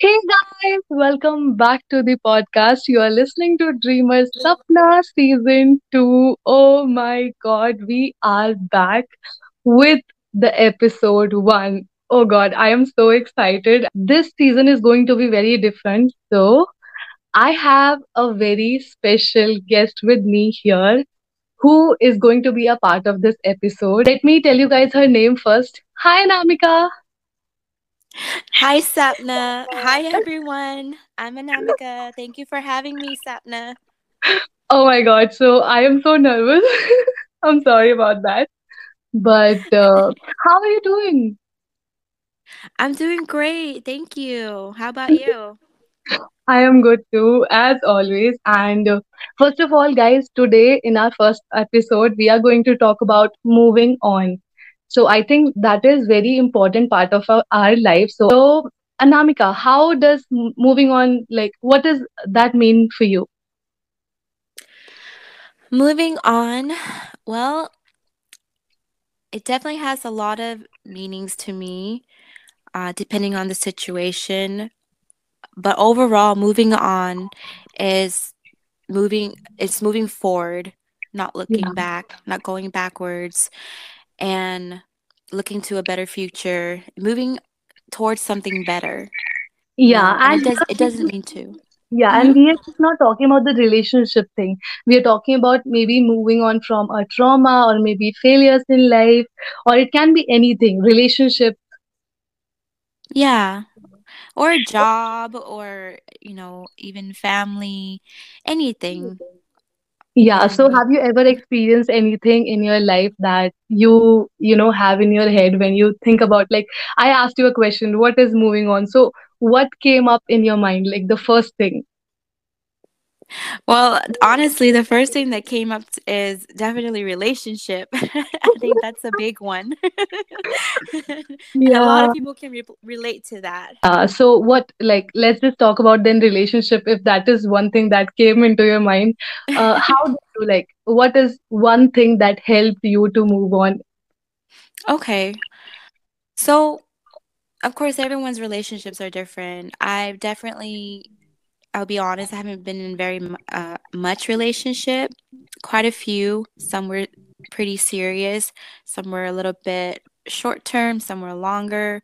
Hey guys, welcome back to the podcast. You are listening to Dreamers Sapna Season 2. Oh my god, we are back with the episode 1. Oh god, I am so excited. This season is going to be very different. So, I have a very special guest with me here who is going to be a part of this episode. Let me tell you guys her name first. Hi, Namika. Hi, Sapna. Hi, everyone. I'm Anamika. Thank you for having me, Sapna. Oh my God. So I am so nervous. I'm sorry about that. But uh, how are you doing? I'm doing great. Thank you. How about you? I am good too, as always. And uh, first of all, guys, today in our first episode, we are going to talk about moving on. So I think that is very important part of our, our life. So, Anamika, how does moving on, like, what does that mean for you? Moving on. Well, it definitely has a lot of meanings to me, uh, depending on the situation. But overall, moving on is moving, it's moving forward, not looking Yeah. back, not going backwards, and looking to a better future, moving towards something better. You Yeah, know, and and it does it doesn't mean to. Yeah, and mm-hmm. we are just not talking about the relationship thing. We are talking about maybe moving on from a trauma or maybe failures in life, or it can be anything, relationship. Yeah. Or a job or, you know, even family, anything. Yeah, so have you ever experienced anything in your life that you, you know, have in your head when you think about like I asked you a question, what is moving on? So what came up in your mind, like the first thing? Well, honestly, the first thing that came up is definitely relationship. I think that's a big one. And a lot of people can re- relate to that. Yeah, so what, like, let's just talk about then relationship. If that is one thing that came into your mind, uh, how do you like, what is one thing that helped you to move on? Okay. So, of course, everyone's relationships are different. I've definitely I'll be honest, I haven't been in very uh, much relationship. Quite a few. Some were pretty serious. Some were a little bit short term. Some were longer.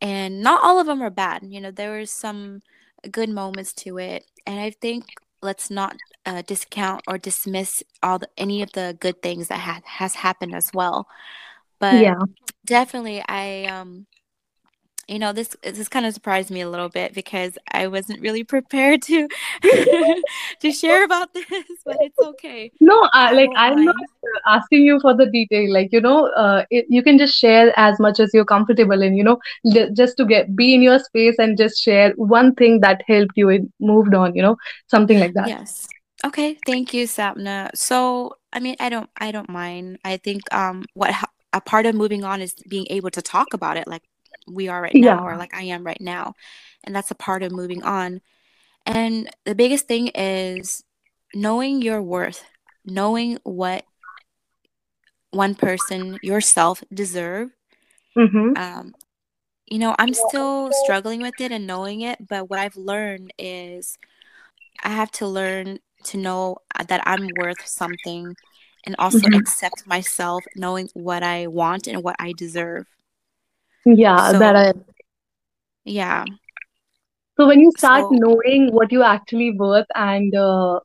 And not all of them are bad. You know, there were some good moments to it. And I think let's not uh, discount or dismiss all the, any of the good things that ha- has happened as well. But Yeah. definitely, I um you know, this this kind of surprised me a little bit because I wasn't really prepared to to share about this, but it's okay. No, I like won't I'm not uh, asking you for the detail. Like, you know, uh, it, you can just share as much as you're comfortable in, you know, l- just to get be in your space and just share one thing that helped you and moved on, you know, something like that. Yes. Okay, thank you, Sapna. So, I mean, I don't I don't mind. I think um what ha- a part of moving on is being able to talk about it like we are right now or like I am right now. And that's a part of moving on. And the biggest thing is knowing your worth, knowing what one person yourself deserve Mm-hmm. um you know i'm still struggling with it and knowing it but what i've learned is i have to learn to know uh, that i'm worth something and also Mm-hmm. accept myself knowing what i want and what i deserve Yeah, that I yeah So when you start so knowing what you actually worth and uh,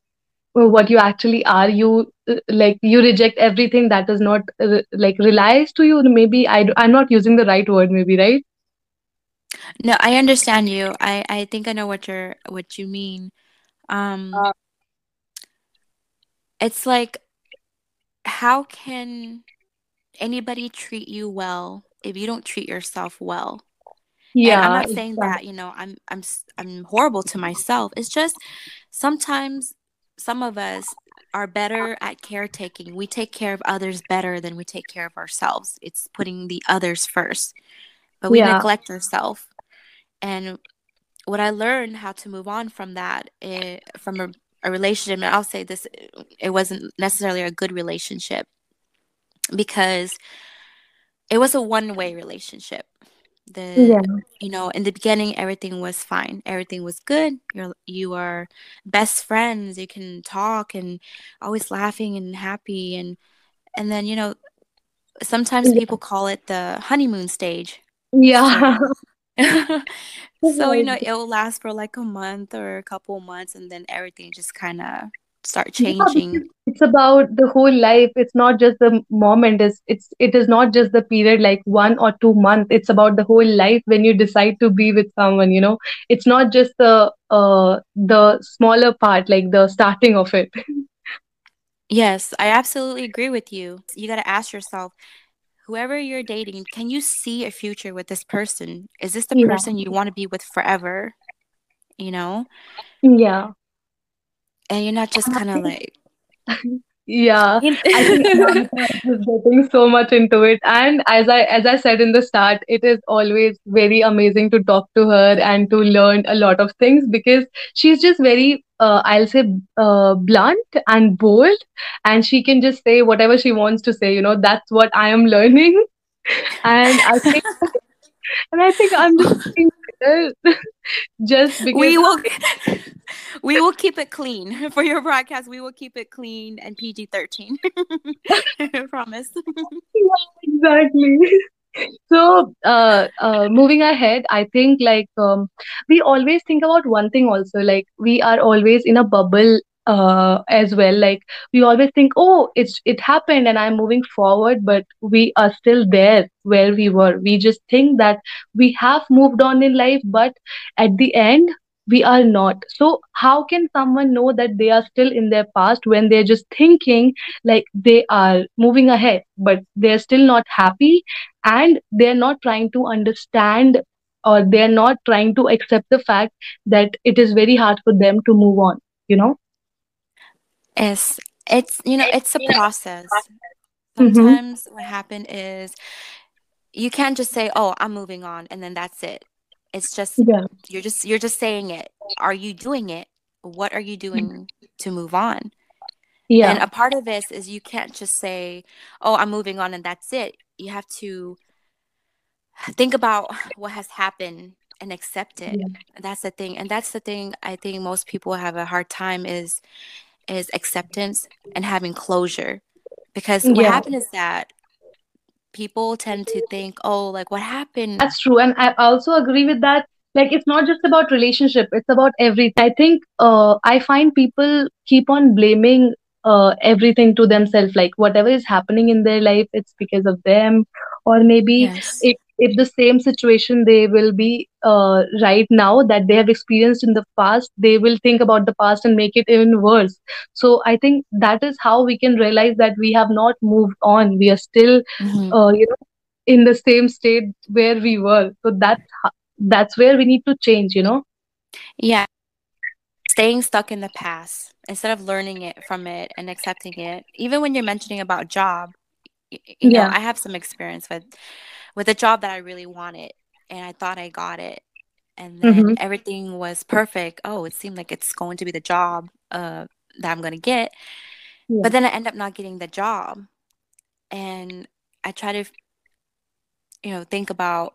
what you actually are, you uh, like you reject everything that is not uh, like relies to you. Maybe I d- I'm not using the right word. Maybe right? no i understand you i i think i know what you're what you mean um it's like how can anybody treat you well if you don't treat yourself well. And i'm not saying that you know i'm i'm i'm horrible to myself. It's just sometimes some of us are better at caretaking. We take care of others better than we take care of ourselves. It's putting the others first. But we Yeah, neglect ourselves and what i learned how to move on from that eh, from a, a relationship and i'll say this it wasn't necessarily a good relationship because it was a one way relationship The Yeah. you know, in the beginning everything was fine. Everything was good. You're you are best friends. You can talk and always laughing and happy and and then, you know, sometimes Yeah. people call it the honeymoon stage. Yeah. So you know, it'll last for like a month or a couple months and then everything just kind of start changing. because it's about the whole life. It's not just the moment. It's it's it is not just the period like one or two months. It's about the whole life when you decide to be with someone, you know. It's not just the uh the smaller part, like the starting of it. Yes, I absolutely agree with you. You got to ask yourself, whoever you're dating, can you see a future with this person? Is this the Yeah. person you want to be with forever? You know? Yeah. And you're not just kind of like, Yeah, I think getting so much into it, and as I as I said in the start, it is always very amazing to talk to her and to learn a lot of things because she's just very, uh, I'll say, uh, blunt and bold, and she can just say whatever she wants to say. You know, that's what I am learning, and I think, and I think I'm just just because we will we will keep it clean for your broadcast. We will keep it clean and PG thirteen. Promise. Yeah, exactly. So, uh, uh, moving ahead, I think like um, we always think about one thing also, like we are always in a bubble uh, as well. Like we always think, oh, it's it happened and I'm moving forward, but we are still there where we were. We just think that we have moved on in life, but at the end, we are not. So, how can someone know that they are still in their past when they're just thinking like they are moving ahead, but they're still not happy? and they're not trying to understand or they're not trying to accept the fact that it is very hard for them to move on you know It's it's you know it's a process. mm-hmm. Sometimes what happened is you can't just say, "Oh, I'm moving on," and then that's it. It's just yeah you're just you're just saying it. Are you doing it? What are you doing mm-hmm. to move on? Yeah. And a part of this is you can't just say, "Oh, I'm moving on," and that's it. You have to think about what has happened and accept it. yeah That's the thing, and that's the thing I think most people have a hard time is is acceptance and having closure. Because what yeah happened is that people tend to think, "Oh, like what happened?" That's true. And I also agree with that. Like, it's not just about relationship, it's about everything. I think uh, I find people keep on blaming uh, everything to themselves. Like, whatever is happening in their life, it's because of them. Or maybe Yes. if, if the same situation they will be uh, right now that they have experienced in the past, they will think about the past and make it even worse. So I think that is how we can realize that we have not moved on. We are still, hmm uh, you know, in the same state where we were. So that's that's where we need to change, you know? Yeah. Staying stuck in the past instead of learning it from it and accepting it. Even when you're mentioning about job, you know, Yeah. I have some experience with with a job that I really wanted and I thought I got it and then Mm-hmm. everything was perfect. Oh, it seemed like it's going to be the job uh that I'm going to get. Yeah. But then I end up not getting the job and I try to you know think about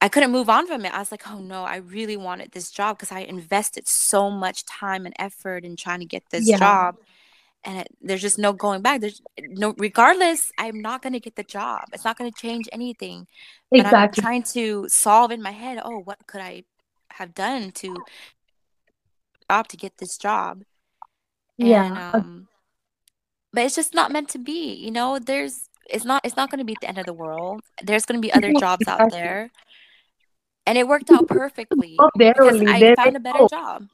I couldn't move on from it. I was like, oh no, I really wanted this job because I invested so much time and effort in trying to get this Yeah. job. And it, there's just no going back. There's no, regardless, I'm not going to get the job. It's not going to change anything. exactly. But I'm trying to solve in my head, oh, what could I have done to job to get this job? Yeah. Um, but it's just not meant to be. You know, there's it's not it's not going to be the end of the world. There's going to be other jobs out there and it worked out perfectly because only. I found a better oh, job.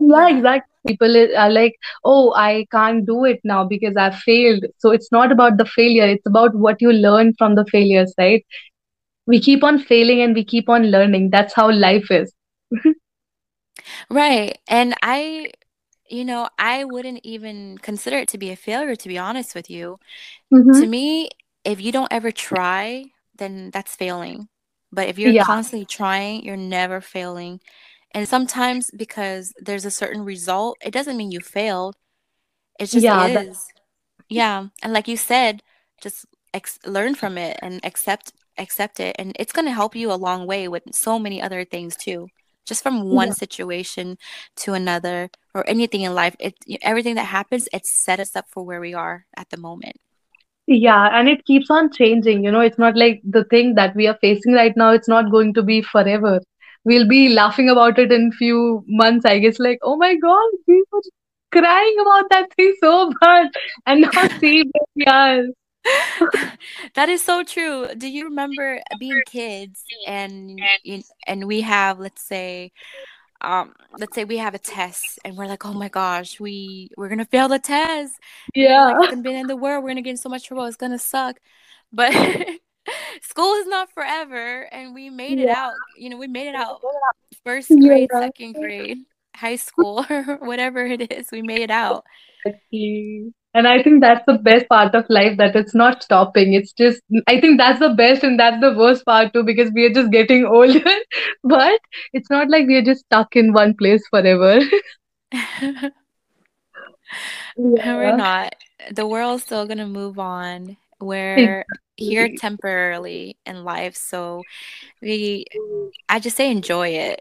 Yeah, exactly. People are like, oh, I can't do it now because I failed. So it's not about the failure, it's about what you learn from the failures, right? We keep on failing and we keep on learning. That's how life is. Right. And I, you know, I wouldn't even consider it to be a failure, to be honest with you. Mm-hmm. To me, if you don't ever try, then that's failing. But if you're Yeah, constantly trying, you're never failing. And sometimes because there's a certain result, it doesn't mean you failed. It just yeah, that, is. Yeah. And like you said, just ex- learn from it and accept accept it and it's going to help you a long way with so many other things too just from one Yeah. situation to another or anything in life it everything that happens it set us up for where we are at the moment Yeah, and it keeps on changing. You know, it's not like the thing that we are facing right now, it's not going to be forever. We'll be laughing about it in few months, I guess, like, oh my God, we were crying about that thing so much. And now see where that is so true. Do you remember being kids and and we have let's say um let's say we have a test and we're like oh my gosh we we're gonna fail the test. Like Yeah, it's gonna be the the world. We're gonna get in so much trouble. It's gonna suck. But school is not forever and we made it out you know we made it out first grade yeah. second grade high school or whatever it is we made it out. And I think that's the best part of life that it's not stopping. It's just, I think that's the best and that's the worst part too because we are just getting older. But it's not like we are just stuck in one place forever. we're not the world's still gonna move on we're here temporarily in life so we i just say enjoy it.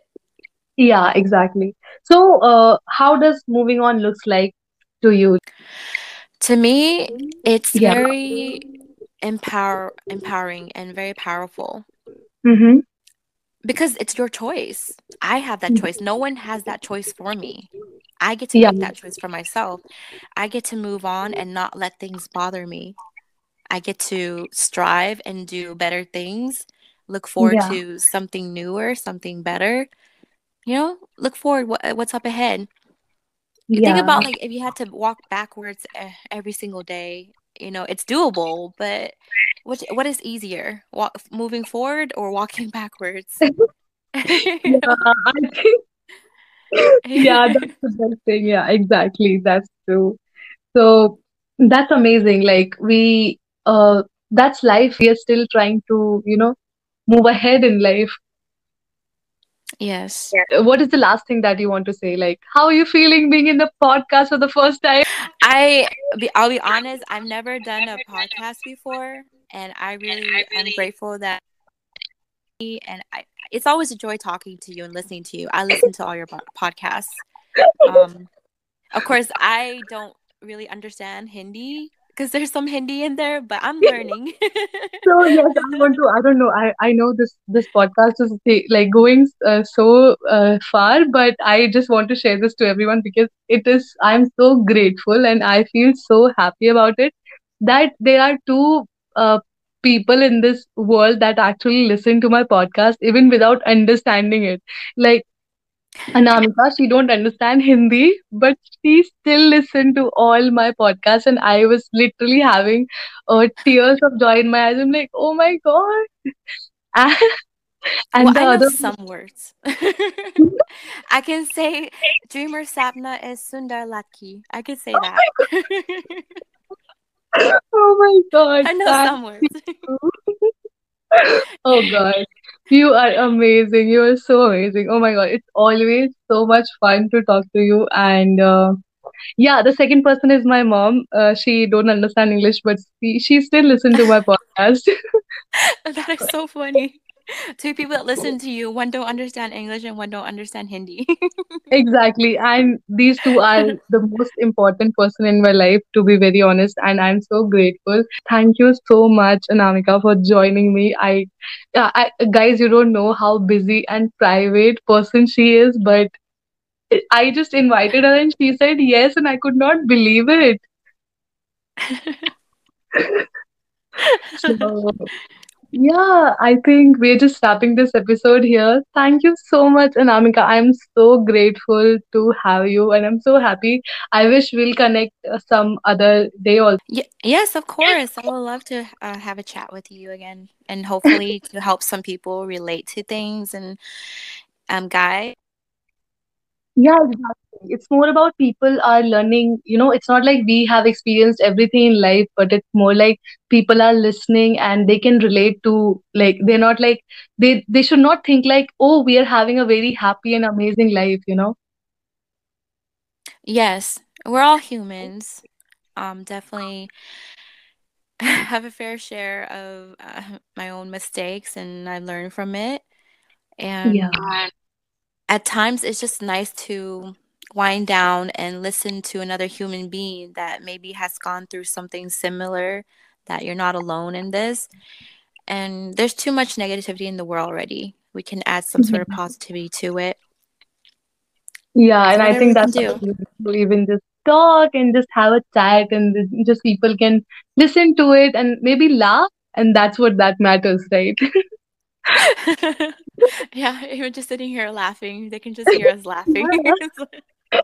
Yeah, exactly. So, uh, how does moving on looks like to you? to me it's Yeah. very empower empowering and very powerful. Mm-hmm. because it's your choice. I have that choice. No one has that choice for me. I get to Yeah, make that choice for myself. I get to move on and not let things bother me i get to strive and do better things look forward yeah, to something newer something better you know look forward what, what's up ahead you think about like if you had to walk backwards eh, every single day you know it's doable but what what is easier walk, moving forward or walking backwards Yeah, I think, yeah, that's the best thing. Yeah, exactly. That's true. So that's amazing. Like we, uh, that's life. We are still trying to, you know, move ahead in life. yes What is the last thing that you want to say? Like, how are you feeling being in the podcast for the first time? i be, i'll be honest i've never done a podcast before and i really am grateful that and I, it's always a joy talking to you and listening to you i listen to all your podcasts um Of course, I don't really understand Hindi because there's some Hindi in there, but I'm learning. So yes, I want to. I don't know. I I know this this podcast is like going uh, so uh, far, but I just want to share this to everyone because it is. I'm so grateful and I feel so happy about it that there are two uh, people in this world that actually listen to my podcast even without understanding it. Like Anamika, she don't understand Hindi, but she still listened to all my podcasts, and I was literally having uh, tears of joy in my eyes. I'm like, oh my god! And, well, and the I know other, some words. I can say Dreamer Sapna is Sundar Laki. I can say that. oh my god! I know Thank some words. Oh god, you are amazing. You are so amazing. Oh my god, it's always so much fun to talk to you. And uh, yeah, the second person is my mom. Uh, she don't understand English, but she, she still listen to my podcast. that is so funny. Two people that listen to you, one don't understand English and one don't understand Hindi. Exactly. And these two are the most important person in my life, to be very honest. And I'm so grateful. Thank you so much, Anamika, for joining me. I, uh, I, guys, you don't know how busy and private person she is, but I just invited her and she said yes, and I could not believe it. So, yeah, I think we're just wrapping this episode here. Thank you so much, Anamika. I'm so grateful to have you, and I'm so happy. I wish we'll connect uh, some other day also. Y- yes, of course. I would love to uh, have a chat with you again and hopefully to help some people relate to things. And um, Guy, Yeah, exactly. It's more about people are learning, you know, it's not like we have experienced everything in life, but it's more like people are listening and they can relate to like they're not like they they should not think like, oh, we are having a very happy and amazing life, you know. yes, we're all humans. Um, definitely have a fair share of uh, my own mistakes and I learn from it. And Yeah. at times it's just nice to wind down and listen to another human being that maybe has gone through something similar that you're not alone in this. And there's too much negativity in the world already. We can add some sort of mm-hmm. positivity to it. Yeah, So and I think that's do. what we do, even just talk and just have a chat and just people can listen to it and maybe laugh and that's what that matters, right? yeah even just sitting here laughing they can just hear us laughing Yeah.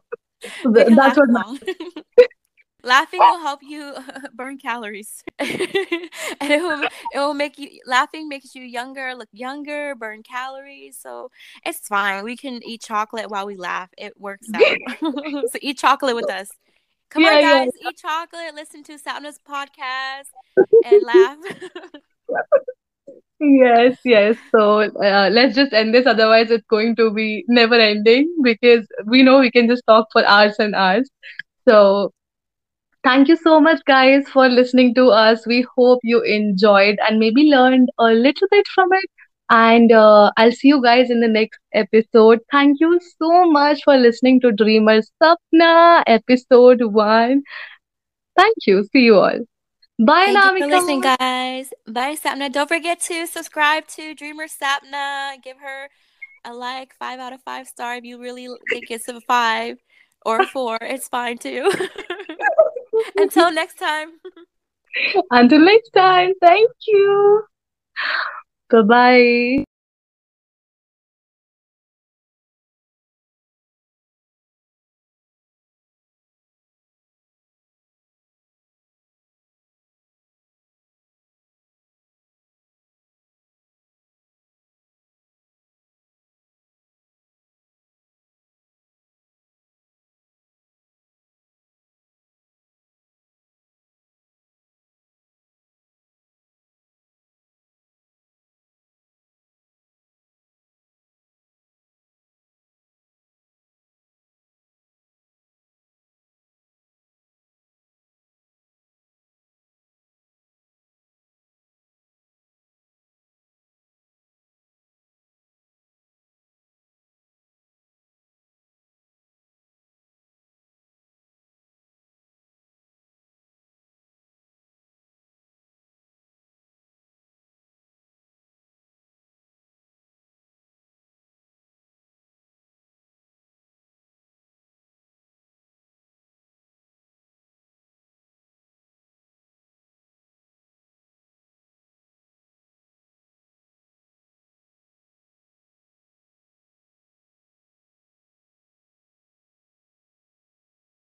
we Th- can That's laugh what along laughing will help you uh, burn calories. And it will, it will make you laughing makes you younger look younger burn calories. So it's fine. We can eat chocolate while we laugh. It works out. So eat chocolate with us. Come Yeah, on yeah. guys. eat chocolate. Listen to Sapna's podcast and laugh Yes, yes. So uh, let's just end this. Otherwise, it's going to be never ending because we know we can just talk for hours and hours. So thank you so much, guys, for listening to us. We hope you enjoyed and maybe learned a little bit from it. And uh, I'll see you guys in the next episode. Thank you so much for listening to Dreamer Sapna, episode one. Thank you. See you all. Bye, Thank you for listening, guys. Bye, Sapna. Don't forget to subscribe to Dreamer Sapna. Give her a like, five out of five star if you really think it's a five or a four. It's fine too. Until next time. Until next time, thank you. Bye bye.